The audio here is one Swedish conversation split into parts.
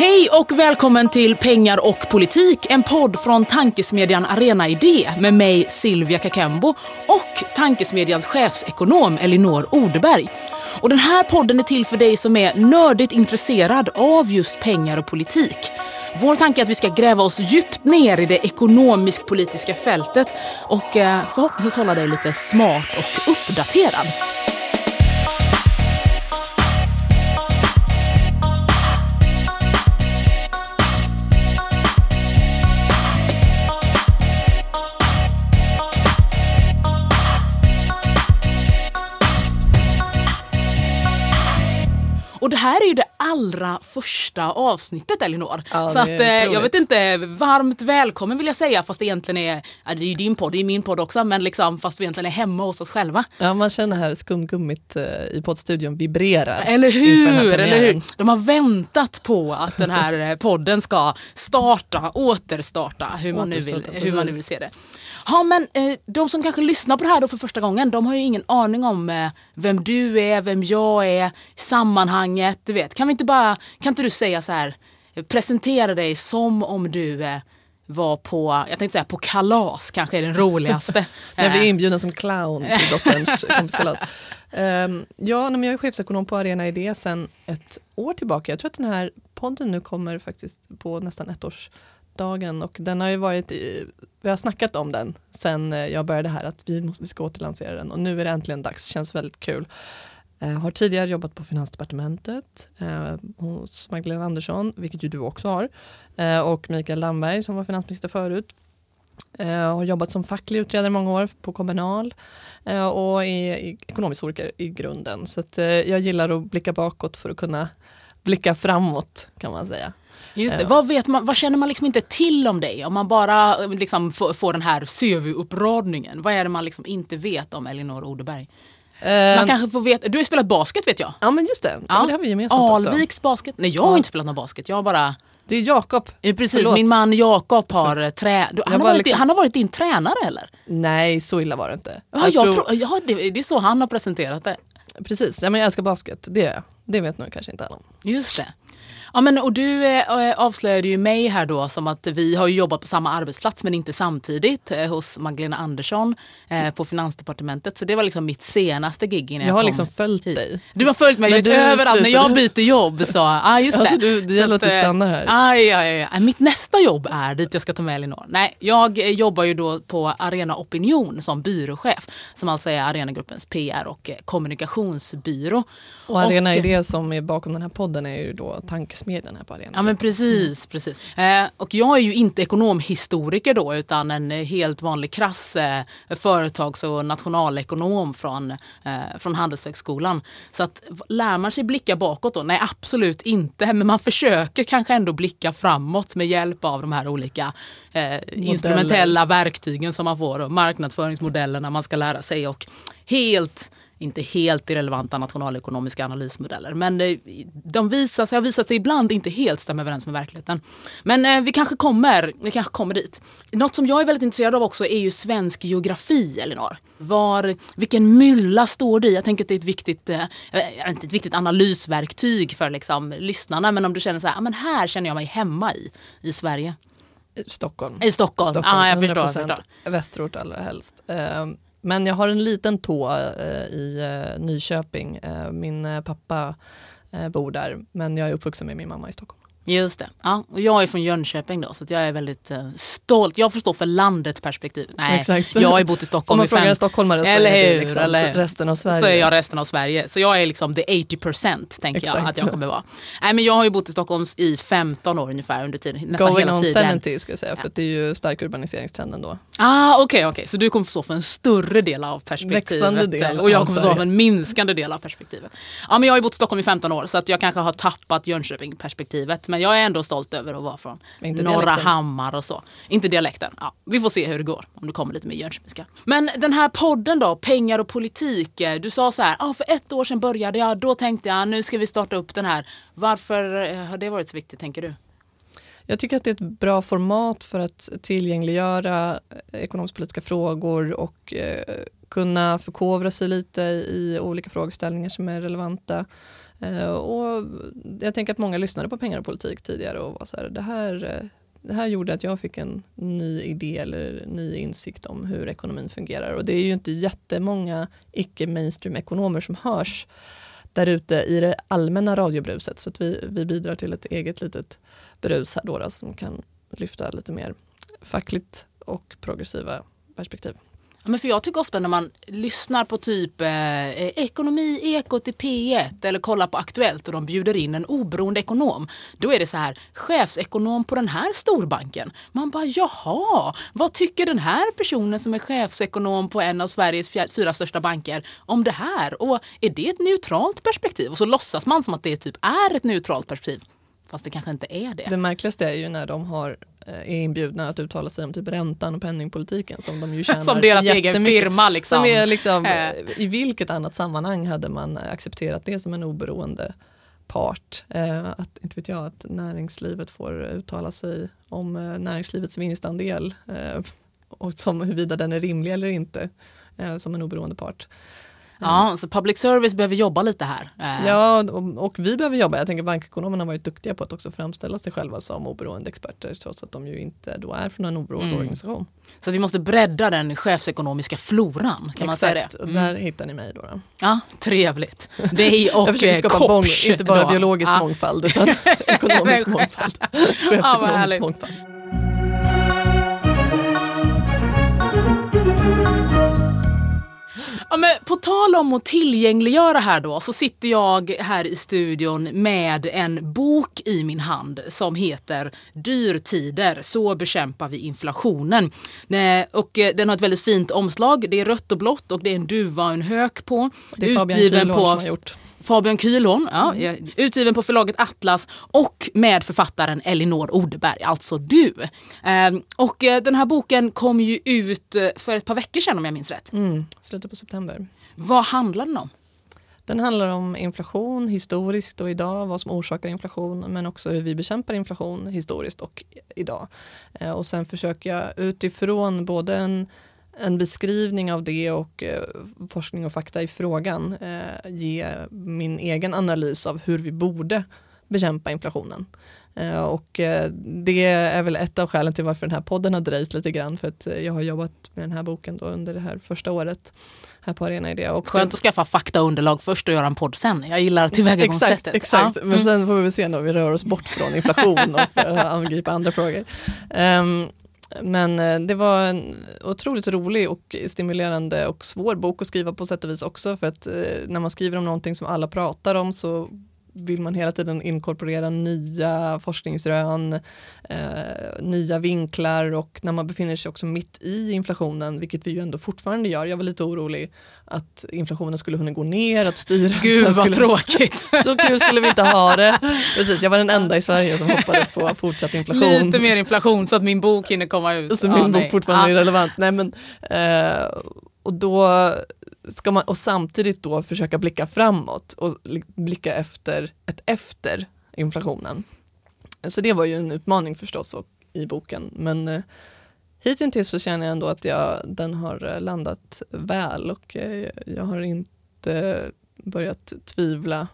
Hej och välkommen till Pengar och politik, en podd från tankesmedjan Arena Idé med mig Silvia Kakembo och tankesmedjans chefsekonom Elinor Odeberg. Och den här podden är till för dig som är nördigt intresserad av just pengar och politik. Vår tanke är att vi ska gräva oss djupt ner i det ekonomisk-politiska fältet och eh, förhoppningsvis hålla dig lite smart och uppdaterad. Här är ju det allra första avsnittet Elinor. Ja, så det att, eh, jag vet inte, varmt välkommen vill jag säga fast det egentligen är, ja, det är ju din podd, det är min podd också men liksom fast vi egentligen är hemma hos oss själva. Ja, man känner här skumgummit eh, i poddstudion vibrerar. Eller hur, eller hur? De har väntat på att den här eh, podden ska starta, återstarta, hur man, nu, vill, Återstarta, hur man nu vill se det. Ja, men de som kanske lyssnar på det här då för första gången, de har ju ingen aning om vem du är, vem jag är, sammanhanget, du vet. Kan vi inte bara, kan inte du säga så här, presentera dig som om du eh, var på, jag tänkte säga på kalas kanske är den roligaste. Jag blir Eh, inbjuden som clown till dotterns kompiskalas. Um, ja, nej, men jag är chefsekonom på Arena Idé sedan ett år tillbaka. Jag tror att den här podden nu kommer faktiskt på nästan ettårsdagen och den har ju varit i, vi har snackat om den sen eh, jag började här att vi, måste, vi ska återlansera den och nu är det äntligen dags, känns väldigt kul. Eh, har tidigare jobbat på Finansdepartementet eh, hos Magdalena Andersson, vilket ju du också har, eh, och Mikael Damberg som var finansminister förut. Eh, har jobbat som facklig utredare i många år på Kommunal eh, och är är ekonomhistoriker i grunden. Så att, eh, jag gillar att blicka bakåt för att kunna blicka framåt kan man säga. Just det. Vad, vet man, vad känner man liksom inte till om dig? Om man bara liksom får, får den här CV-uppradningen. Vad är det man liksom inte vet om Elinor Odeberg? Eh, Man kanske får veta, du har spelat basket vet jag. Ja men just det, ja. men det har vi gemensamt också. Alviks basket. Nej jag har Ja. inte spelat någon basket. Jag har bara, Det är Jakob. eh, precis Förlåt. min man Jakob har eh, trä, du, han, har varit, liksom- han har varit din tränare eller? Nej så illa var det inte. Ja, jag tror, ja det, det är så han har presenterat det. Precis, ja, men jag älskar basket. Det, det vet nog kanske inte alla om. Just det. Ja, men, och du eh, avslöjade ju mig här då som att vi har jobbat på samma arbetsplats men inte samtidigt eh, hos Magdalena Andersson eh, på Finansdepartementet. Så det var liksom mitt senaste gig innan Jag jag, har kom liksom följt hit. dig. Du har följt mig du överallt. När jag byter jobb så, ah, just det. Alltså, du- det gäller att du eh, stannar här. Aj, aj, aj. Mitt nästa jobb är dit jag ska ta med Elinor. Nej, jag eh, jobbar ju då på Arena Opinion som byråchef som alltså är Arenagruppens PR och eh, kommunikationsbyrå. Och Arena Och- Idé som är bakom den här podden är ju då tankesmedjan här på Arena. Ja men precis, precis. Eh, och jag är ju inte ekonomhistoriker då utan en helt vanlig krass eh, företags och nationalekonom från, eh, från Handelshögskolan. Så att lär man sig blicka bakåt då? Nej absolut inte men man försöker kanske ändå blicka framåt med hjälp av de här olika eh, instrumentella verktygen som man får och marknadsföringsmodellerna man ska lära sig och helt inte helt irrelevanta nationalekonomiska analysmodeller. Men eh, de visar sig, har visat sig ibland inte helt stämma överens med verkligheten. Men eh, vi kanske kommer, vi kanske kommer dit. Något som jag är väldigt intresserad av också är ju svensk geografi, Elinor. Var, vilken mylla står det i? Jag tänker att det är ett viktigt, eh, eh, inte ett viktigt analysverktyg för liksom, lyssnarna. Men om du känner så här, "Ah, men här känner jag mig hemma i, i Sverige. Stockholm. I Stockholm. Ja, jag förstår, 100%. förstår. Västerort allra helst. Men jag har en liten tå eh, i eh, Nyköping. Eh, Min eh, pappa eh, bor där men jag är uppvuxen med min mamma i Stockholm. Just det. Ja, och jag är från Jönköping då så jag är väldigt eh, stolt. Jag får stå för landets perspektiv. Nej, Exakt. jag har ju bott i Stockholm Om man i frågar fem... en stockholmare så Eller är det liksom eller resten av Sverige. Så är jag resten av Sverige. Så jag är liksom the 80% tänker jag Exakt. att jag kommer vara. Nej, men jag har ju bott i Stockholm i 15 år ungefär under tiden. Nästan Going hela on tiden. 70 ska jag säga för att det är ju stark urbaniseringstrenden då. Ah, Okej, okej. så du kommer stå för en större del av perspektivet. Växande del och jag kommer stå för en minskande del av perspektivet. Ja, men jag har ju bott i Stockholm i 15 år så att jag kanske har tappat Jönköping-perspektivet. Men jag är ändå stolt över att vara från Norra. Hammar och så. Inte dialekten. Ja, vi får se hur det går om det kommer lite mer jönköpingska. Men den här podden då, pengar och politik. eh, Du sa så här, ah, för ett år sedan började jag, då tänkte jag nu ska vi starta upp den här. Varför eh, har det varit så viktigt tänker du? Jag tycker att det är ett bra format för att tillgängliggöra eh, ekonomisk-politiska frågor och kunna förkovra sig lite i olika frågeställningar som är relevanta. Eh, och jag tänker att många lyssnade på Pengar och politik tidigare och var så här, det här, eh, det här gjorde att jag fick en ny idé eller ny insikt om hur ekonomin fungerar. Och det är ju inte jättemånga icke-mainstream-ekonomer som hörs där ute i det allmänna radiobruset så att vi, vi bidrar till ett eget litet brus här då, då som kan lyfta lite mer fackligt och progressiva perspektiv men för jag tycker ofta när man lyssnar på typ eh, eh ekonomi, ekot i P1 eller kollar på Aktuellt och de bjuder in en oberoende ekonom. Då är det så här, chefsekonom på den här storbanken. Man bara jaha, vad tycker den här personen som är chefsekonom på en av Sveriges fyra största banker om det här? Och är det ett neutralt perspektiv? Och så låtsas man som att det typ är ett neutralt perspektiv. Fast det kanske inte är det. Det märkligaste är ju när de har eh, är inbjudna att uttala sig om typ räntan och penningpolitiken som de ju tjänar Som deras egen firma liksom. Som är liksom eh. I vilket annat sammanhang hade man accepterat det som en oberoende part? Eh, att, inte vet jag, att näringslivet får uttala sig om näringslivets vinstandel och som huruvida den är rimlig eller inte som en oberoende part. Ja, så public service behöver jobba lite här. Eh. Ja, och, och, vi behöver jobba. Jag tänker bankekonomerna har varit duktiga på att också framställa sig själva som oberoende experter trots att de ju inte då är från en oberoende mm. organisation. Så vi måste bredda den chefsekonomiska floran, kan Exakt, man säga det? Exakt, mm. där hittar ni mig då. då. Ja, trevligt. Dig och Jag försöker skapa Kopsch, mång, inte bara då. biologisk ja. mångfald utan ekonomisk mångfald. Chefsekonomisk ja, mångfald. Ja, men på tal om att tillgängliggöra här då så sitter jag här i studion med en bok i min hand som heter Dyrtider, så bekämpar vi inflationen. Och eh, den har ett väldigt fint omslag, det är rött och blått och det är en duva och en hök på. Det är Fabian Utgiven på som har gjort. Fabian Kühlhorn, ja, mm. utgiven på förlaget Atlas och med författaren Elinor Odeberg, alltså du. Ehm, och eh, den här boken kom ju ut eh, för ett par veckor sedan om jag minns rätt. Mm, slutet på september. Vad handlar den om? Den handlar om inflation historiskt och idag, vad som orsakar inflation men också hur vi bekämpar inflation historiskt och idag. Eh, och sen försöker jag utifrån både en en beskrivning av det och eh, forskning och fakta i frågan eh, ge min egen analys av hur vi borde bekämpa inflationen. Eh, och det är väl ett av skälen till varför den här podden har dröjt lite grann för att jag har jobbat med den här boken då under det här första året här på Arena Idé. Och Skönt att skaffa faktaunderlag först och göra en podd sen. Jag gillar tillvägagångssättet. Exakt, exakt. Ja. men mm. sen får vi se när vi rör oss bort från inflation och angripa andra frågor. Um, men eh, det var en otroligt rolig och stimulerande och svår bok att skriva på sätt och vis också. För att eh, när man skriver om någonting som alla pratar om så vill man hela tiden inkorporera nya forskningsrön, eh, nya vinklar och när man befinner sig också mitt i inflationen, vilket vi ju ändå fortfarande gör. Jag var lite orolig att inflationen skulle kunna gå ner, att styra. Gud vad skulle, tråkigt. Så kul skulle vi inte ha det. Precis, jag var den enda i Sverige som hoppades på fortsatt inflation. Lite mer inflation så att min bok hinner komma ut. Så min ah, bok fortfarande ah. är relevant. Nej, men, eh, och då ska man, och samtidigt då försöka blicka framåt och blicka efter ett efter inflationen. Så det var ju en utmaning förstås och, i boken men eh, hittills så känner jag ändå att jag, den har eh, landat väl och eh, jag har inte börjat tvivla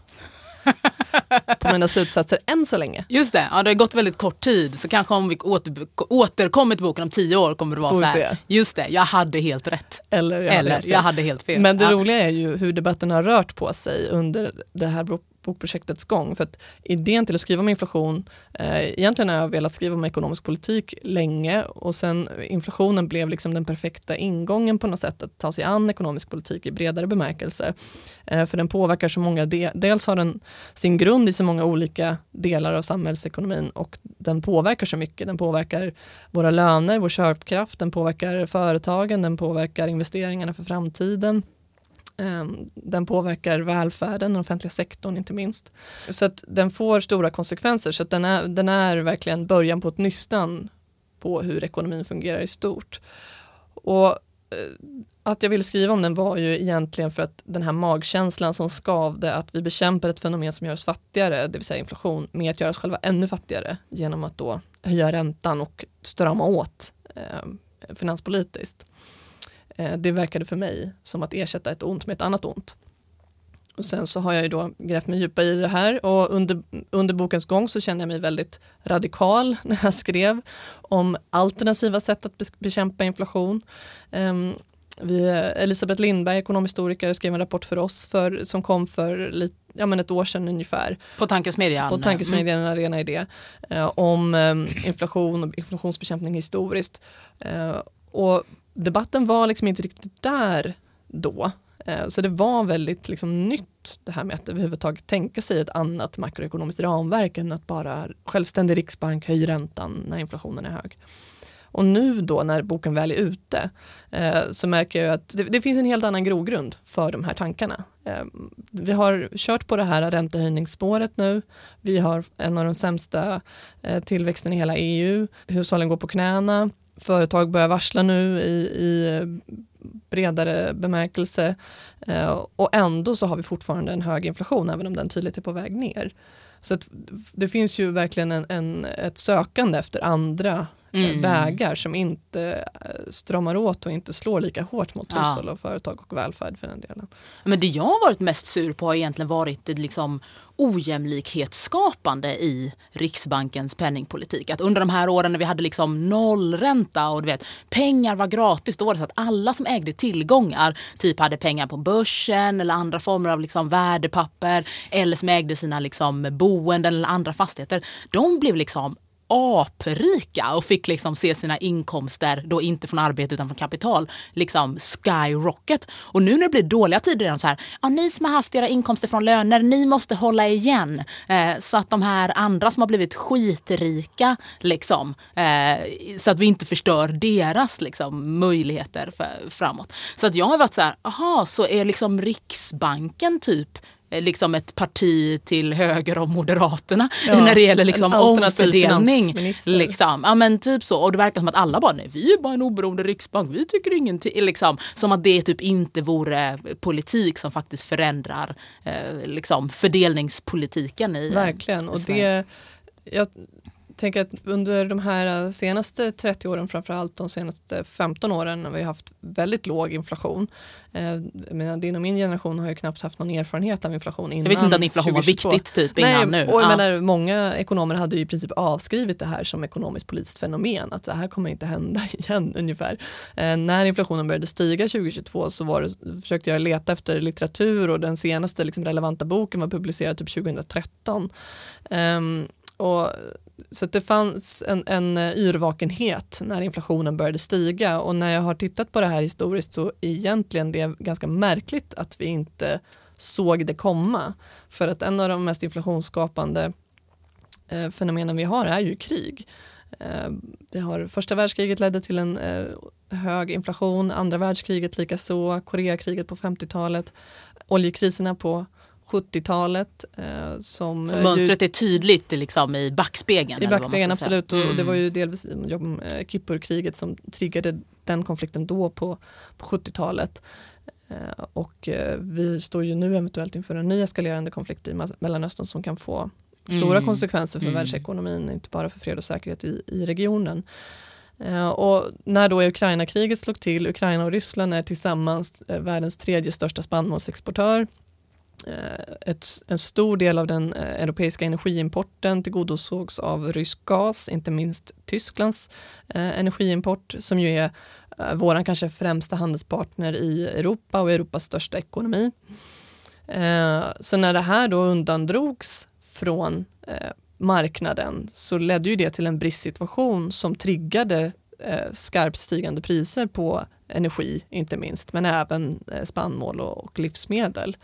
på mina slutsatser än så länge. Just det, ja, det har gått väldigt kort tid så kanske om vi åter, återkommer till boken om tio år kommer det vara så här. Just det, jag hade helt rätt. Eller jag, Eller, hade, helt jag hade helt fel. Men det ja. roliga är ju hur debatten har rört på sig under det här bokprojektets gång. För att idén till att skriva om inflation, eh, egentligen har jag velat skriva om ekonomisk politik länge och sen inflationen blev liksom den perfekta ingången på något sätt att ta sig an ekonomisk politik i bredare bemärkelse. Eh, för den påverkar så många, de dels har den sin grund i så många olika delar av samhällsekonomin och den påverkar så mycket. Den påverkar våra löner, vår köpkraft, den påverkar företagen, den påverkar investeringarna för framtiden Ehm, den påverkar välfärden, den offentliga sektorn inte minst. Så att den får stora konsekvenser så att den är, den är verkligen början på ett nystan på hur ekonomin fungerar i stort. Och eh, att jag ville skriva om den var ju egentligen för att den här magkänslan som skavde att vi bekämpar ett fenomen som gör oss fattigare, det vill säga inflation, med att göra oss själva ännu fattigare genom att då höja räntan och strama åt eh, finanspolitiskt. Eh, det verkade för mig som att ersätta ett ont med ett annat ont. Och sen så har jag ju då grävt mig djupare i det här och under, under bokens gång så kände jag mig väldigt radikal när jag skrev om alternativa sätt att bekämpa inflation. Um, vi, Elisabeth Lindberg, ekonomhistoriker, skrev en rapport för oss för, som kom för lite, ja, men ett år sedan ungefär. På Tankesmedjan? På Tankesmedjan, mm. Arena Idé. Eh, om eh, inflation och inflationsbekämpning historiskt. Eh, och debatten var liksom inte riktigt där då. Eh, så det var väldigt liksom, nytt det här med att överhuvudtaget tänka sig ett annat makroekonomiskt ramverk än att bara självständig riksbank höjer räntan när inflationen är hög. Och nu då när boken väl är ute eh, så märker jag att det, det, finns en helt annan grogrund för de här tankarna. Eh, vi har kört på det här räntehöjningsspåret nu. Vi har en av de sämsta tillväxten i hela EU. Hushållen går på knäna. Företag börjar varsla nu i, i bredare bemärkelse eh, och ändå så har vi fortfarande en hög inflation även om den tydligt är på väg ner. Så det finns ju verkligen en, en, ett sökande efter andra mm. vägar som inte eh, stramar åt och inte slår lika hårt mot ja. hushåll och företag och välfärd för den delen. Men det jag har varit mest sur på har egentligen varit det liksom ojämlikhetsskapande i Riksbankens penningpolitik. Att under de här åren när vi hade liksom nollränta och du vet, pengar var gratis, då var det så att alla som ägde tillgångar, typ hade pengar på börsen eller andra former av liksom värdepapper eller som ägde sina liksom boenden eller andra fastigheter, de blev liksom aprika och fick liksom se sina inkomster, då inte från arbete utan från kapital, liksom skyrocket. Och nu när det blir dåliga tider är de så här, ja, ni som har haft era inkomster från löner, ni måste hålla igen. Eh, så att de här andra som har blivit skitrika, liksom, eh, så att vi inte förstör deras liksom, möjligheter för, framåt. Så att jag har varit så här, aha, så är liksom Riksbanken typ liksom ett parti till höger om Moderaterna ja, när det gäller liksom omfördelning. Liksom. Ja, men typ så. Och det verkar som att alla bara, nej vi är bara en oberoende riksbank, vi tycker ingenting. Liksom, som att det typ inte vore politik som faktiskt förändrar eh, liksom, fördelningspolitiken i Verkligen. Och det, jag tänker att under de här senaste 30 åren, framförallt de senaste 15 åren, har vi haft väldigt låg inflation. Eh, din och min generation har ju knappt haft någon erfarenhet av inflation innan Jag visste inte att inflation 2022. var viktigt typ innan Nej, nu. Och jag ja. menar, många ekonomer hade ju i princip avskrivit det här som ekonomiskt politiskt fenomen, att det här kommer inte hända igen ungefär. Eh, när inflationen började stiga 2022 så var det, försökte jag leta efter litteratur och den senaste liksom, relevanta boken var publicerad typ 2013. Um, och så det fanns en, en eh, yrvakenhet när inflationen började stiga och när jag har tittat på det här historiskt så egentligen det är ganska märkligt att vi inte såg det komma. För att en av de mest inflationsskapande eh, fenomenen vi har är ju krig. Eh, vi har första världskriget ledde till en eh, hög inflation, andra världskriget likaså, Koreakriget på 50-talet, oljekriserna på 70-talet. Eh, som så mönstret ju, är tydligt liksom, i backspegeln? I backspegeln, absolut. Mm. Och det var ju delvis eh, Kippurkriget som triggade den konflikten då på, på 70-talet. Eh, och eh, vi står ju nu eventuellt inför en ny eskalerande konflikt i Mellanöstern som kan få stora mm. konsekvenser för mm. världsekonomin, inte bara för fred och säkerhet i, i regionen. Uh, och när då Ukraina-kriget slog till, Ukraina och Ryssland är tillsammans världens tredje största spannmålsexportör Eh, Eh, ett, en stor del av den eh, europeiska energiimporten tillgodosågs av rysk gas, inte minst Tysklands eh, energiimport som ju är eh, vår kanske främsta handelspartner i Europa och Europas största ekonomi. Eh, så när det här då undandrogs från eh, marknaden så ledde ju det till en bristsituation som triggade eh, skarpt stigande priser på energi inte minst men även eh, spannmål och, och livsmedel.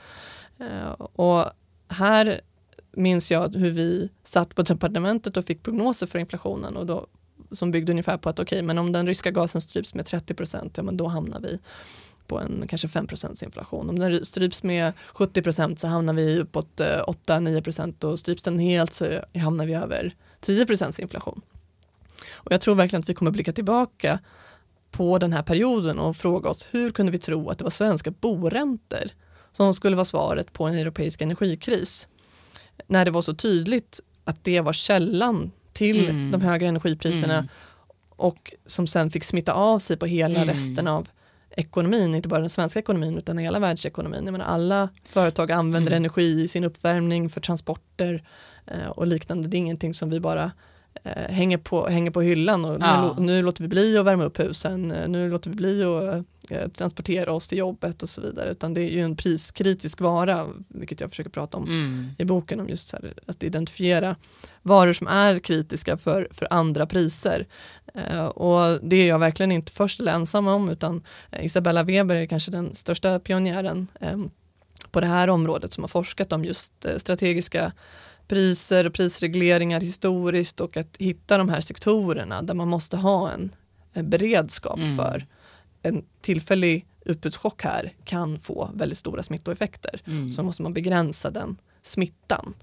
Eh, och här minns jag hur vi satt på departementet och fick prognoser för inflationen och då, som byggde ungefär på att okej, okay, men om den ryska gasen stryps med 30 procent, ja men då hamnar vi på en kanske 5 procents inflation. Om den stryps med 70 procent så hamnar vi uppåt eh, 8-9 procent och stryps den helt så hamnar vi över 10 procents inflation. Och jag tror verkligen att vi kommer blicka tillbaka på den här perioden och fråga oss hur kunde vi tro att det var svenska boräntor som skulle vara svaret på en europeisk energikris. När det var så tydligt att det var källan till mm. de höga energipriserna mm. och som sen fick smitta av sig på hela mm. resten av ekonomin, inte bara den svenska ekonomin utan hela världsekonomin. Jag menar, alla företag använder mm. energi i sin uppvärmning för transporter eh, och liknande. Det är ingenting som vi bara eh, hänger, på, hänger på hyllan och ja. nu, nu, låter vi bli att värma upp husen, eh, nu låter vi bli att eh, transportera oss till jobbet och så vidare utan det är ju en priskritisk vara vilket jag försöker prata om mm. i boken om just här, att identifiera varor som är kritiska för, för andra priser eh, och det är jag verkligen inte först eller ensam om utan Isabella Weber är kanske den största pionjären eh, på det här området som har forskat om just eh, strategiska priser och prisregleringar historiskt och att hitta de här sektorerna där man måste ha en, en beredskap mm. för en tillfällig utbudschock här kan få väldigt stora smittoeffekter. Mm. Så måste man begränsa den smittan.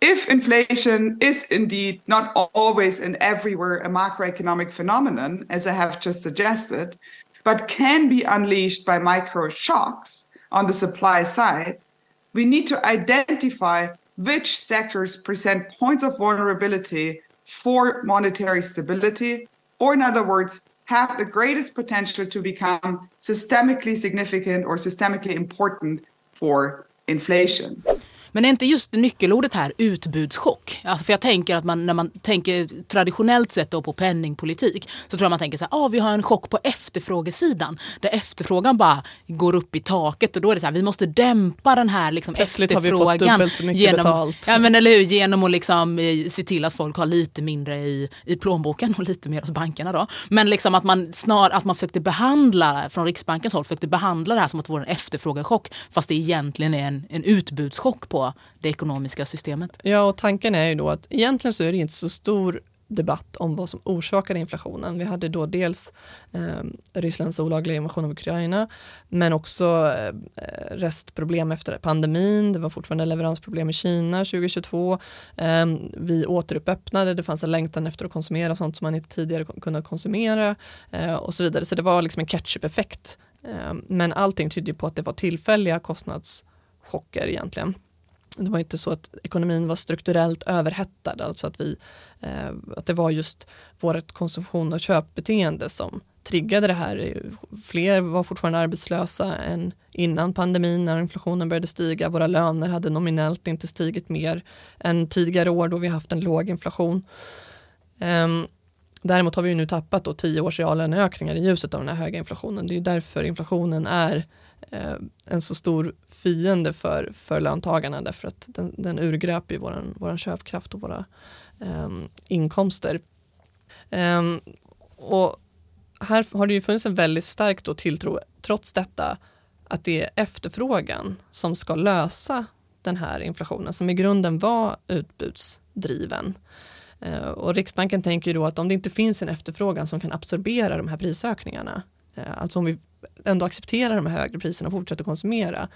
If inflation is indeed not always and everywhere a macroeconomic phenomenon, as I have just suggested, but can be unleashed by micro shocks on the supply side, we need to identify which sectors present points of vulnerability for monetary stability, or in other words, have the greatest potential to become systemically significant or systemically important for inflation. Men är inte just nyckelordet här utbudschock? Alltså för jag tänker att man, när man tänker traditionellt sett på penningpolitik så tror jag man tänker så här, ah, vi har en chock på efterfrågesidan där efterfrågan bara går upp i taket och då är det så här, vi måste dämpa den här liksom efterfrågan. har vi fått dubbelt så mycket genom, betalt. Ja, men eller hur, genom att liksom, eh, se till att folk har lite mindre i, i plånboken och lite mer hos bankerna då. Men liksom att man snar, att man försökte behandla, från Riksbankens håll, försökte behandla det här som att det vore en efterfrågechock fast det egentligen är en, en utbudschock på det ekonomiska systemet. Ja, och tanken är ju då att egentligen så är det inte så stor debatt om vad som orsakar inflationen. Vi hade då dels eh, Rysslands olagliga invasion av Ukraina men också eh, restproblem efter pandemin. Det var fortfarande leveransproblem i Kina 2022. Eh, vi återuppöppnade, det fanns en längtan efter att konsumera sånt som man inte tidigare kunde konsumera eh, och så vidare. Så det var liksom en catch-up-effekt. Ehm, men allting tydde på att det var tillfälliga kostnadschocker egentligen det var inte så att ekonomin var strukturellt överhettad, alltså att, vi, eh, att det var just vårt konsumtion och köpbeteende som triggade det här. Fler var fortfarande arbetslösa än innan pandemin när inflationen började stiga. Våra löner hade nominellt inte stigit mer än tidigare år då vi haft en låg inflation. Um, däremot har vi nu tappat då tio års reallöneökningar i ljuset av den här höga inflationen. Det är därför inflationen är eh, Eh, en så stor fiende för, för löntagarna därför att den, den urgröper vår våran köpkraft och våra eh, inkomster. Eh, och här har det ju funnits en väldigt stark då tilltro trots detta att det är efterfrågan som ska lösa den här inflationen som i grunden var utbudsdriven. Eh, och Riksbanken tänker ju då att om det inte finns en efterfrågan som kan absorbera de här prisökningarna, eh, alltså om vi ändå accepterar de här högre priserna och fortsätter konsumera,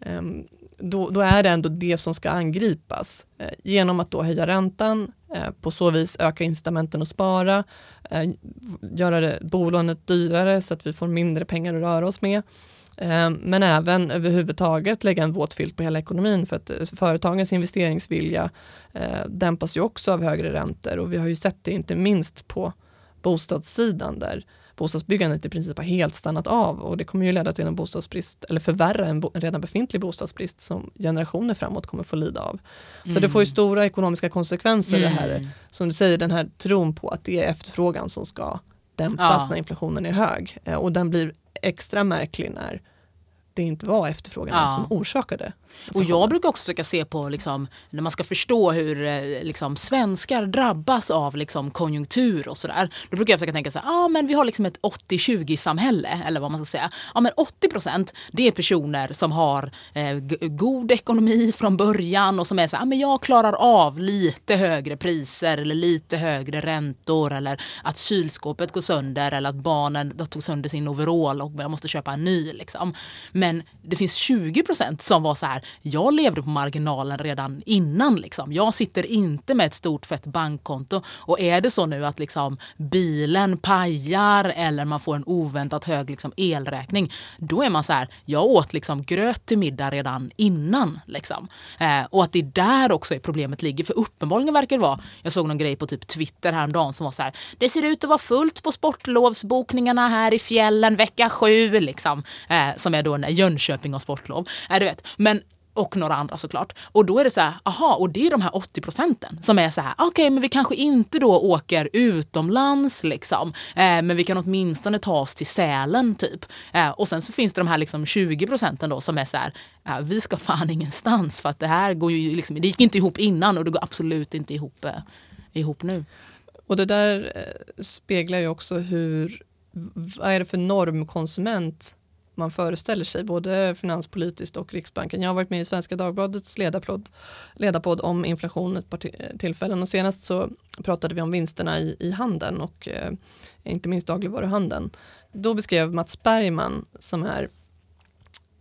ehm, då, då, är det ändå det som ska angripas. Eh, genom att då höja räntan, eh, på så vis öka incitamenten att spara, eh, göra det, bolånet dyrare så att vi får mindre pengar att röra oss med. Ehm, men även överhuvudtaget lägga en våt filt på hela ekonomin för att företagens investeringsvilja dämpas ju också av högre räntor. Och vi har ju sett det inte minst på bostadssidan där bostadsbyggandet i princip har helt stannat av och det kommer ju leda till en bostadsbrist eller förvärra en, bo, en redan befintlig bostadsbrist som generationer framåt kommer få lida av. Mm. Så det får ju stora ekonomiska konsekvenser mm. det här som du säger den här tron på att det är efterfrågan som ska dämpas ja. när inflationen är hög eh, och den blir extra märklig när det inte var efterfrågan ja. som orsakade och jag brukar också försöka se på, liksom, när man ska förstå hur eh, liksom, svenskar drabbas av liksom, konjunktur och sådär. Då brukar jag försöka tänka så här, ah, men vi har liksom ett 80-20 samhälle eller vad man ska säga. Ah, men 80 procent det är personer som har eh, god ekonomi från början och som är så här, ah, men jag klarar av lite högre priser eller lite högre räntor eller att kylskåpet går sönder eller att barnen tog sönder sin overall och jag måste köpa en ny. Liksom. Men det finns 20 procent som var så här, här, jag levde på marginalen redan innan. Liksom. Jag sitter inte med ett stort fett bankkonto och är det så nu att liksom, bilen pajar eller man får en oväntat hög liksom, elräkning, då är man så här, jag åt liksom, gröt till middag redan innan. Liksom. Eh, och att det är där också problemet ligger, för uppenbarligen verkar det vara, jag såg någon grej på typ Twitter häromdagen som var så här, det ser ut att vara fullt på sportlovsbokningarna här i fjällen vecka sju, liksom, eh, som är då när Jönköping har sportlov. Eh, du vet. Men och några andra såklart. Och då är det så här, aha, och det är de här 80 procenten som är så här, okej, okay, men vi kanske inte då åker utomlands liksom, eh, men vi kan åtminstone ta oss till Sälen typ. Eh, och sen så finns det de här liksom 20 procenten då som är så här, eh, vi ska fan ingenstans för att det här går ju liksom, det gick inte ihop innan och det går absolut inte ihop, eh, ihop nu. Och det där eh, speglar ju också hur, vad är det för normkonsument man föreställer sig, både finanspolitiskt och Riksbanken. Jag har varit med i Svenska Dagbladets ledarpodd, ledarpodd om inflation ett par tillfällen och senast så pratade vi om vinsterna i, i handeln och eh, inte minst dagligvaruhandeln. Då beskrev Mats Bergman som är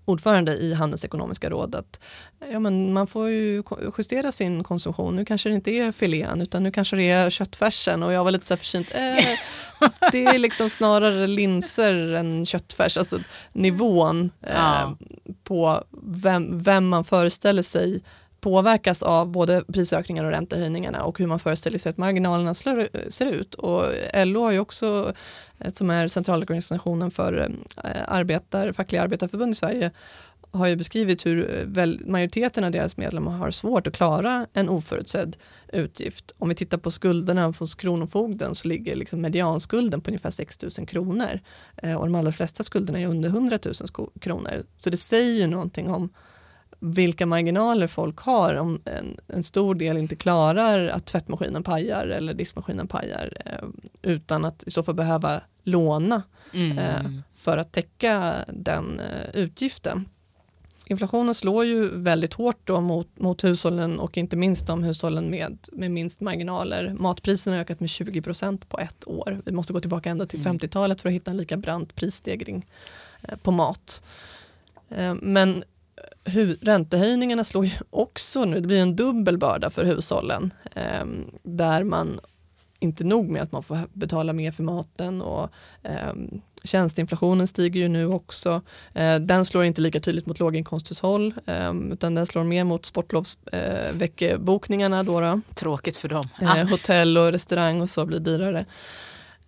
ordförande i Handelsekonomiska rådet. Ja, men man får ju justera sin konsumtion. Nu kanske det inte är filén utan nu kanske det är köttfärsen och jag var lite så här försynt. Eh, det är liksom snarare linser än köttfärs. Alltså nivån eh, ja. på vem, vem man föreställer sig påverkas av både prisökningar och räntehöjningarna och hur man föreställer sig att marginalerna eh, ser ut. Och LO har ju också, eh, som är centralorganisationen för eh, arbetar, fackliga arbetarförbund i Sverige, har ju beskrivit hur majoriteten av deras medlemmar har svårt att klara en oförutsedd utgift. Om vi tittar på skulderna hos Kronofogden så ligger liksom medianskulden på ungefär 6 000 kronor och de allra flesta skulderna är under 100 000 kronor. Så det säger ju någonting om vilka marginaler folk har om en, en, stor del inte klarar att tvättmaskinen pajar eller diskmaskinen pajar eh, utan att i så fall behöva låna mm. eh, för att täcka den eh, utgiften. Inflationen slår ju väldigt hårt då mot, mot hushållen och inte minst de hushållen med, med minst marginaler. Matpriserna har ökat med 20 procent på ett år. Vi måste gå tillbaka ända till mm. 50-talet för att hitta en lika brant prisstegring eh, på mat. Eh, men räntehöjningarna slår ju också nu, det blir en dubbel börda för hushållen eh, där man inte nog med att man får betala mer för maten och eh, tjänsteinflationen stiger ju nu också. Eh, den slår inte lika tydligt mot låginkomsthushåll eh, utan den slår mer mot sportlovsveckebokningarna. Då, då. Tråkigt för dem. Eh, hotell och restaurang och så blir dyrare.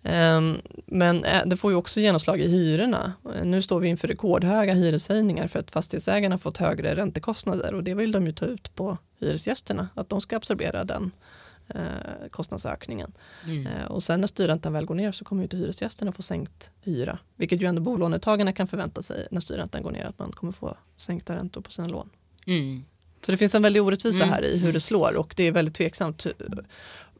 Ehm, men eh, det får ju också genomslag i hyrorna. Nu står vi inför rekordhöga hyreshöjningar för att fastighetsägarna fått högre räntekostnader och det vill de ju ta ut på hyresgästerna, att de ska absorbera den eh, kostnadsökningen. Mm. Eh, och sen när styrräntan väl går ner så kommer ju inte hyresgästerna få sänkt hyra, vilket ju ändå bolånetagarna kan förvänta sig när styrräntan går ner, att man kommer få sänkta räntor på sina lån. Mm. Så det finns en väldig orättvisa mm. här i hur det slår och det är väldigt tveksamt.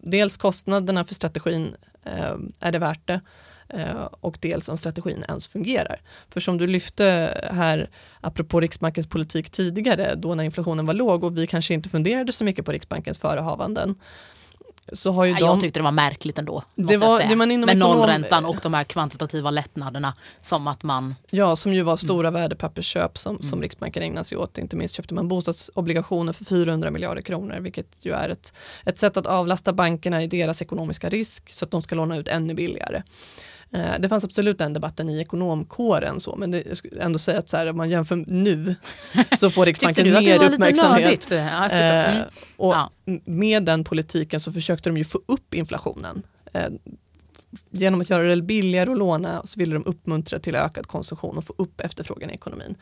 Dels kostnaderna för strategin Eh, Eh, är det värt det? Eh, och dels om strategin ens fungerar. För som du lyfte här, apropå Riksbankens politik tidigare, då när inflationen var låg och vi kanske inte funderade så mycket på Riksbankens förehavanden, så har ju ja, de... Jag tyckte det var märkligt ändå. Det var, det man inom Med ekonom... nollräntan och de här kvantitativa lättnaderna. Som att man... Ja, som ju var stora mm. värdepappersköp som, som mm. Riksbanken ägnade sig åt. Inte minst köpte man bostadsobligationer för 400 miljarder kronor vilket ju är ett, ett sätt att avlasta bankerna i deras ekonomiska risk så att de ska låna ut ännu billigare. Eh, det fanns absolut den debatten i ekonomkåren så, men det, jag skulle ändå säga att så här, om man jämför nu så får Riksbanken mer uppmärksamhet. Ja, mm. eh, och ja. med den politiken så försökte de ju få upp inflationen. Eh, genom att göra det billigare att låna så ville de uppmuntra till ökad konsumtion och få upp efterfrågan i ekonomin.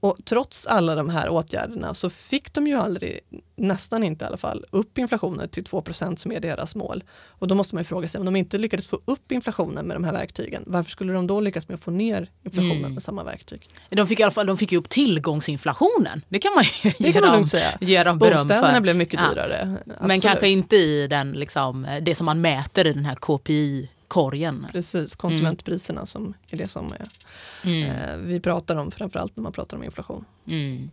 Och trots alla de här åtgärderna så fick de ju aldrig, nästan inte i alla fall, upp inflationen till 2% som är deras mål. Och då måste man ju fråga sig, om de inte lyckades få upp inflationen med de här verktygen, varför skulle de då lyckas med att få ner inflationen mm. med samma verktyg? De fick i alla fall de fick ju upp tillgångsinflationen. Det kan man ju det ge, kan dem, säga. ge dem beröm Bostäderna för. blev mycket dyrare. Ja. Men kanske inte i den, liksom, det som man mäter i den här KPI korgen. Precis, konsumentpriserna mm. som är det som är, mm. eh, vi pratar om framförallt när man pratar om inflation. Mm.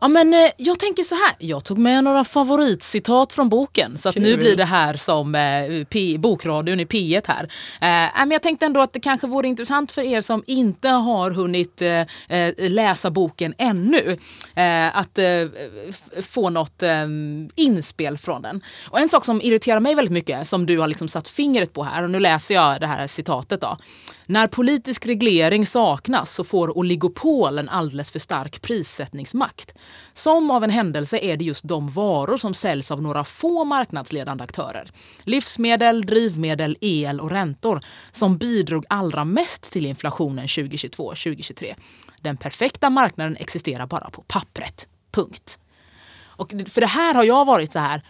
Ja, men, eh, jag tänker så här, jag tog med några favoritcitat från boken så att nu blir det här som eh, P- bokradion i P1 här. Eh, men jag tänkte ändå att det kanske vore intressant för er som inte har hunnit eh, eh, läsa boken ännu eh, att eh, få något inspel från den. Och en sak som irriterar mig väldigt mycket som du har liksom satt fingret på här och nu läser jag det här citatet då. När politisk reglering saknas så får oligopol en alldeles för stark prissättningsmakt. Som av en händelse är det just de varor som säljs av några få marknadsledande aktörer. Livsmedel, drivmedel, el och räntor som bidrog allra mest till inflationen 2022-2023. Den perfekta marknaden existerar bara på pappret. Punkt. Och för det här har jag varit så här,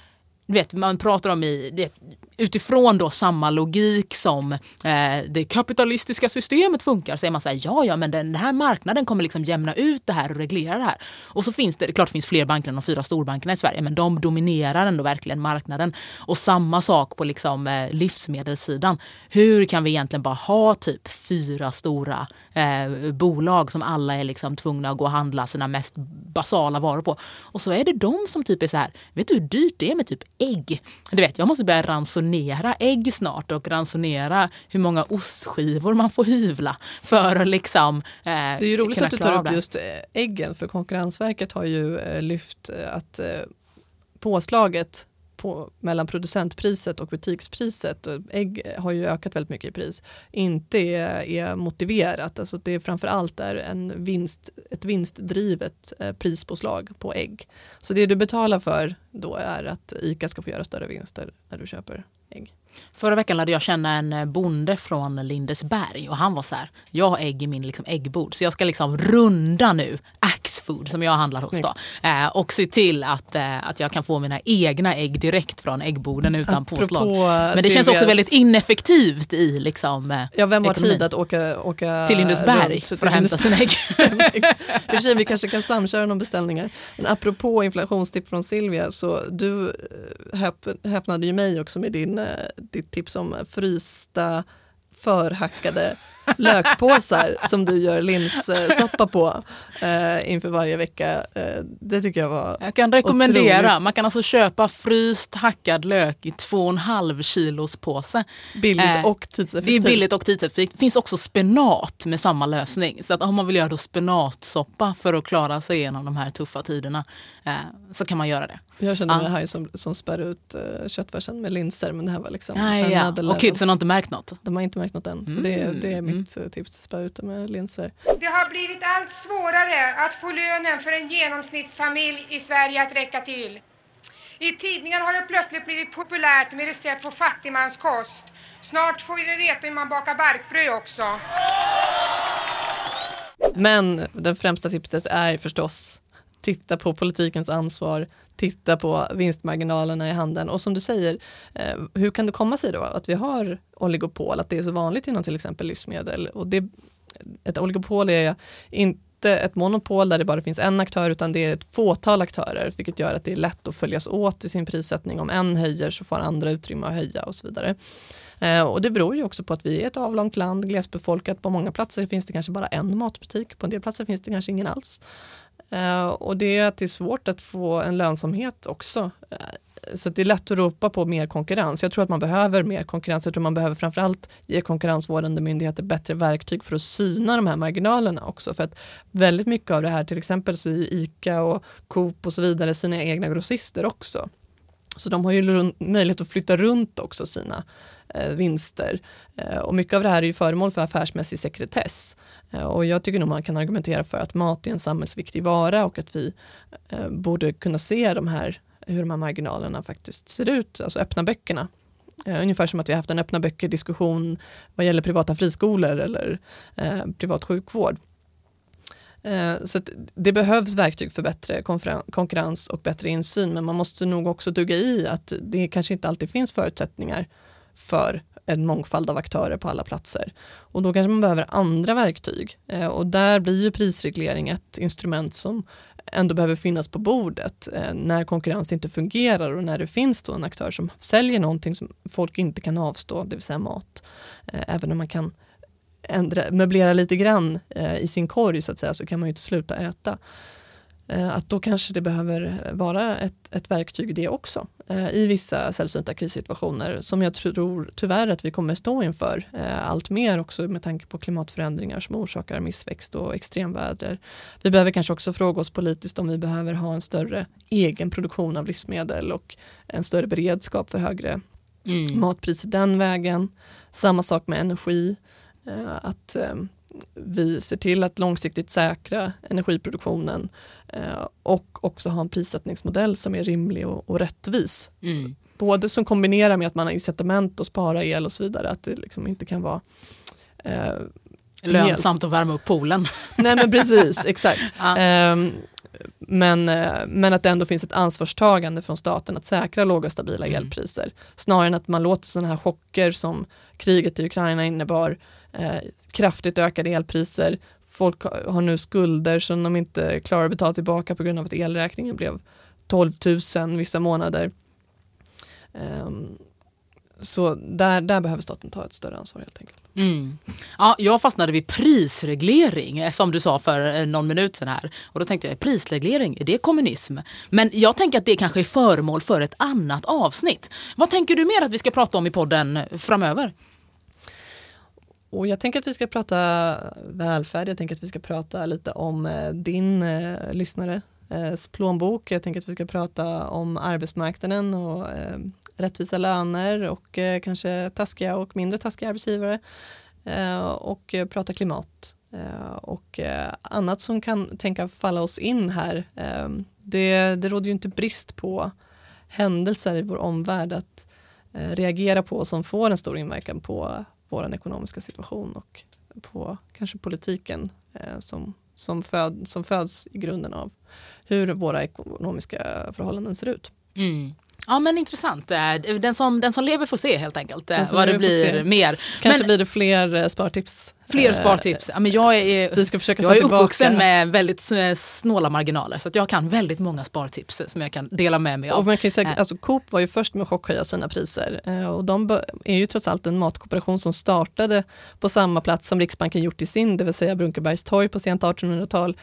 du vet, man pratar om i, vet, utifrån då samma logik som eh, det kapitalistiska systemet funkar så är man så här, ja ja men den här marknaden kommer liksom jämna ut det här och reglera det här. Och så finns det, det klart finns fler banker än de fyra storbankerna i Sverige men de dominerar ändå verkligen marknaden. Och samma sak på liksom eh, livsmedelssidan. Hur kan vi egentligen bara ha typ fyra stora eh, bolag som alla är liksom tvungna att gå och handla sina mest basala varor på. Och så är det de som typ är så här, vet du hur dyrt det är med typ ägg? Du vet, jag måste börja ransonera ägg snart och ransonera hur många ostskivor man får hyvla för att liksom eh, Det är ju roligt att du tar upp det. just eh, äggen för Konkurrensverket har ju eh, lyft eh, att eh, påslaget på, mellan producentpriset och butikspriset, och ägg har ju ökat väldigt mycket i pris, inte är, är motiverat. Alltså det är framför allt är en vinst, ett vinstdrivet eh, prispåslag på ägg. Så det du betalar för då är att ICA ska få göra större vinster när du köper ägg. Förra veckan lärde jag känna en eh, bonde från Lindesberg och han var så här, jag har ägg i min liksom äggbod så jag ska liksom runda nu Axfood som jag handlar hos då, eh, och se till att, eh, att jag kan få mina egna ägg direkt från äggboden utan Apropå påslag. Men det känns Silvias- också väldigt ineffektivt i liksom, eh, Ja, vem har ekonomin. tid att åka, åka till Lindesberg runt för att hämta sina ägg. I och för sig, vi kanske kan samköra någon beställningar. Men apropå inflationstips från Silvia, så du häp, häpnade ju mig också med din, ditt tips om frysta förhackade lökpåsar som du gör linssoppa på eh, inför varje vecka. Eh, det tycker jag var Jag kan rekommendera, Otroligt. man kan alltså köpa fryst hackad lök i 2,5 kilos påse. billigt Eh, och Det tidseffektivt. är billigt och tidseffektivt. Det finns också spenat med samma lösning. Så att om man vill göra då spenatsoppa för att klara sig igenom de här tuffa tiderna eh, så kan man göra det. Jag känner mig Ja. haj som, som spär ut uh, köttfärsen med linser men det här var liksom Ja, ja. Och kidsen har inte märkt något. De har inte märkt något än, så det, Mm, det är mitt eh, tips, spä ut det med linser. Det har blivit allt svårare att få lönen för en genomsnittsfamilj i Sverige att räcka till. I tidningar har det plötsligt blivit populärt med recept på fattigmanskost. Snart får vi veta hur man bakar barkbröd också. Men den främsta tipset är förstås titta på politikens ansvar, titta på vinstmarginalerna i handeln och som du säger, eh, hur kan det komma sig då att vi har oligopol, att det är så vanligt inom till exempel livsmedel och det, ett oligopol är inte ett monopol där det bara finns en aktör utan det är ett fåtal aktörer vilket gör att det är lätt att följas åt i sin prissättning. Om en höjer så får andra utrymme att höja och så vidare. Eh, och det beror ju också på att vi är ett avlångt land, glesbefolkat. På många platser finns det kanske bara en matbutik, på en del platser finns det kanske ingen alls. Eh, och det är att det är svårt att få en lönsamhet också. Eh, så det är lätt att ropa på mer konkurrens. Jag tror att man behöver mer konkurrens. Jag tror man behöver framförallt ge konkurrensvårdande myndigheter bättre verktyg för att syna de här marginalerna också. För att väldigt mycket av det här, till exempel så är ICA och Coop och så vidare sina egna grossister också. Så de har ju möjlighet att flytta runt också sina Eh, vinster. Eh, och mycket av det här är ju föremål för affärsmässig sekretess. Eh, och jag tycker nog man kan argumentera för att mat är en samhällsviktig vara och att vi borde kunna se de här, hur de här marginalerna faktiskt ser ut, alltså öppna böckerna. Ungefär som att vi har haft en öppna böcker-diskussion vad gäller privata friskolor eller eh, privat sjukvård. Eh, Så att det behövs verktyg för bättre konkurrens och bättre insyn men man måste nog också dugga i att det kanske inte alltid finns förutsättningar för en mångfald av aktörer på alla platser. Och då kanske man behöver andra verktyg eh, och där blir ju prisreglering ett instrument som ändå behöver finnas på bordet eh, när konkurrens inte fungerar och när det finns då en aktör som säljer någonting som folk inte kan avstå, det vill säga mat. Eh, även om man kan ändra, möblera lite grann i sin korg så att säga så kan man ju inte sluta äta. Eh, att då kanske det behöver vara ett, ett verktyg det också eh, i vissa sällsynta krissituationer som jag tror tyvärr att vi kommer stå inför eh, allt mer också med tanke på klimatförändringar som orsakar missväxt och extremväder. Vi behöver kanske också fråga oss politiskt om vi behöver ha en större egen produktion av livsmedel och en större beredskap för högre mm. matpriser den vägen. Samma sak med energi. Att vi ser till att långsiktigt säkra energiproduktionen eh, och också ha en prissättningsmodell som är rimlig och, och rättvis. Mm. Både som kombinerar med att man har incitament att spara el och så vidare, att det liksom inte kan vara eh, Lönsamt helt... att värma upp poolen. Nej men precis, exakt. ja. eh, men, men att det ändå finns ett ansvarstagande från staten att säkra låga stabila mm. elpriser. Snarare än att man låter sådana här chocker som kriget i Ukraina innebar eh, kraftigt ökade elpriser. Folk har nu skulder som de inte klarar att betala tillbaka på grund av att elräkningen blev 12 000 vissa månader. Um, så där, där behöver staten ta ett större ansvar helt enkelt. Mm. Ja, jag fastnade vid prisreglering eh, som du sa för eh, någon minut sedan här. Och då tänkte jag, prisreglering, är det kommunism? Men jag tänker att det kanske är föremål för ett annat avsnitt. Vad tänker du mer att vi ska prata om i podden eh, framöver? Och jag tänker att vi ska prata välfärd, jag tänker att vi ska prata lite om eh, din eh, lyssnares eh, plånbok, jag tänker att vi ska prata om arbetsmarknaden och eh, rättvisa löner och eh, kanske taskiga och mindre taskiga arbetsgivare eh, och prata klimat eh, och annat som kan tänka falla oss in här. Det, det råder ju inte brist på händelser i vår omvärld att reagera på som får en stor inverkan på vår ekonomiska situation och på kanske politiken eh, som, som, föd, som föds i grunden av hur våra ekonomiska förhållanden ser ut. Mm. Ja men intressant. Eh, den som, den som lever får se helt enkelt eh, vad det blir mer. Kanske men, blir det fler spartips. Fler spartips. Ja, men jag är, Vi ska försöka jag är uppvuxen med väldigt snåla marginaler så att jag kan väldigt många spartips som jag kan dela med mig av. Och man kan säga, alltså, Coop var ju först med att chockhöja sina priser och de är ju trots allt en matkooperation som startade på samma plats som Riksbanken gjort i sin, det vill säga Brunkebergs torg på sent 1800-tal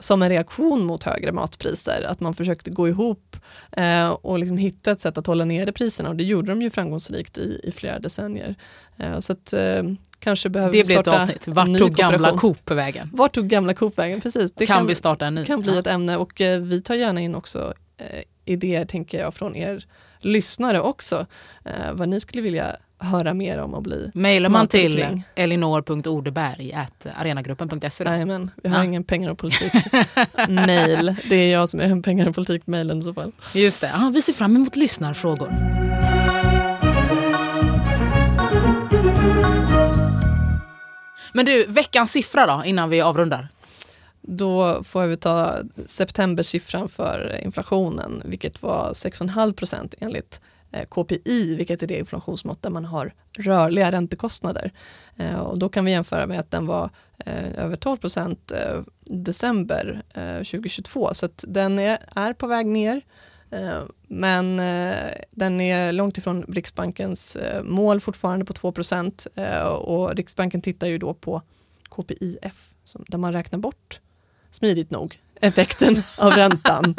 som en reaktion mot högre matpriser. Att man försökte gå ihop eh, och liksom hitta ett sätt att hålla nere priserna och det gjorde de ju framgångsrikt i, i flera decennier. Eh, så att, eh, kanske behöver det blir ett avsnitt. Vart tog gamla Coop vägen? Vart tog gamla Coop vägen? Precis. Det kan, kan vi starta en ny? kan bli ett ämne och eh, vi tar gärna in också eh, idéer tänker jag från er lyssnare också. Eh, vad ni skulle vilja höra mer om och bli Mailar man till elinor.ordeberg.arenagruppen.se Jajamän, vi har ja. ingen pengar och politik mail. Det är jag som är pengar och politik mailen i så fall. Just det, ja, vi ser fram emot lyssnarfrågor. Men du, veckans siffra då innan vi avrundar? Då får vi ta septembersiffran för inflationen vilket var 6,5 procent enligt eh, KPI, vilket är det inflationsmått där man har rörliga räntekostnader. Eh, och då kan vi jämföra med att den var eh, över 12 procent december 2022 så att den är på väg ner. Men den är långt ifrån Riksbankens mål fortfarande på 2 procent och Riksbanken tittar ju då på KPIF där man räknar bort smidigt nog effekten av räntan.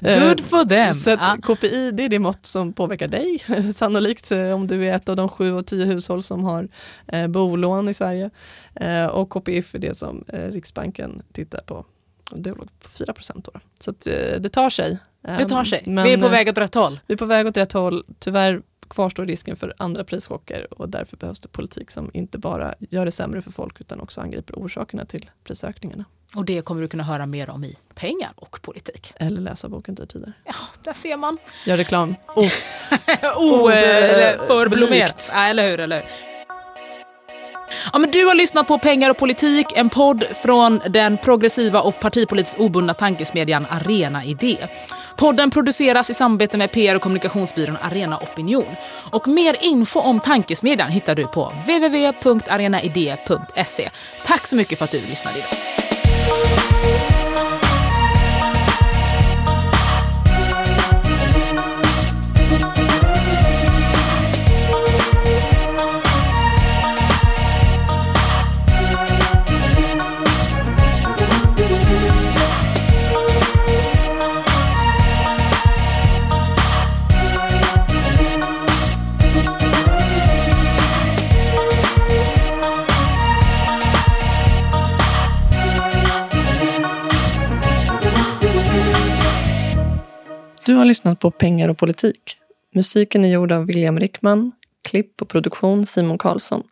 Good for them. Så att KPI det är det mått som påverkar dig sannolikt eh, om du är ett av de sju och tio hushåll som har eh, bolån i Sverige. Eh, och KPIF är det som eh, Riksbanken tittar på. Det låg på 4 procent. Så att, eh, det tar sig. Det tar sig. Men, vi är på väg åt rätt håll. Vi är på väg åt rätt håll. Tyvärr kvarstår risken för andra prischocker och därför behövs det politik som inte bara gör det sämre för folk utan också angriper orsakerna till prisökningarna. Och det kommer du kunna höra mer om i Pengar och politik. Eller läsa boken Dyrtider. Ja, där ser man. Gör reklam. Oh. oh, eh, för blommerat. Ja, eller hur, eller hur. Ja, men du har lyssnat på Pengar och politik, en podd från den progressiva och partipolitiskt obundna tankesmedjan Arena Idé. Podden produceras i samarbete med PR och kommunikationsbyrån Arena Opinion. Och mer info om tankesmedjan hittar du på www.arenaidé.se. Tack så mycket för att du lyssnade idag. Du har lyssnat på Pengar och politik. Musiken är gjord av William Rickman, klipp och produktion Simon Karlsson.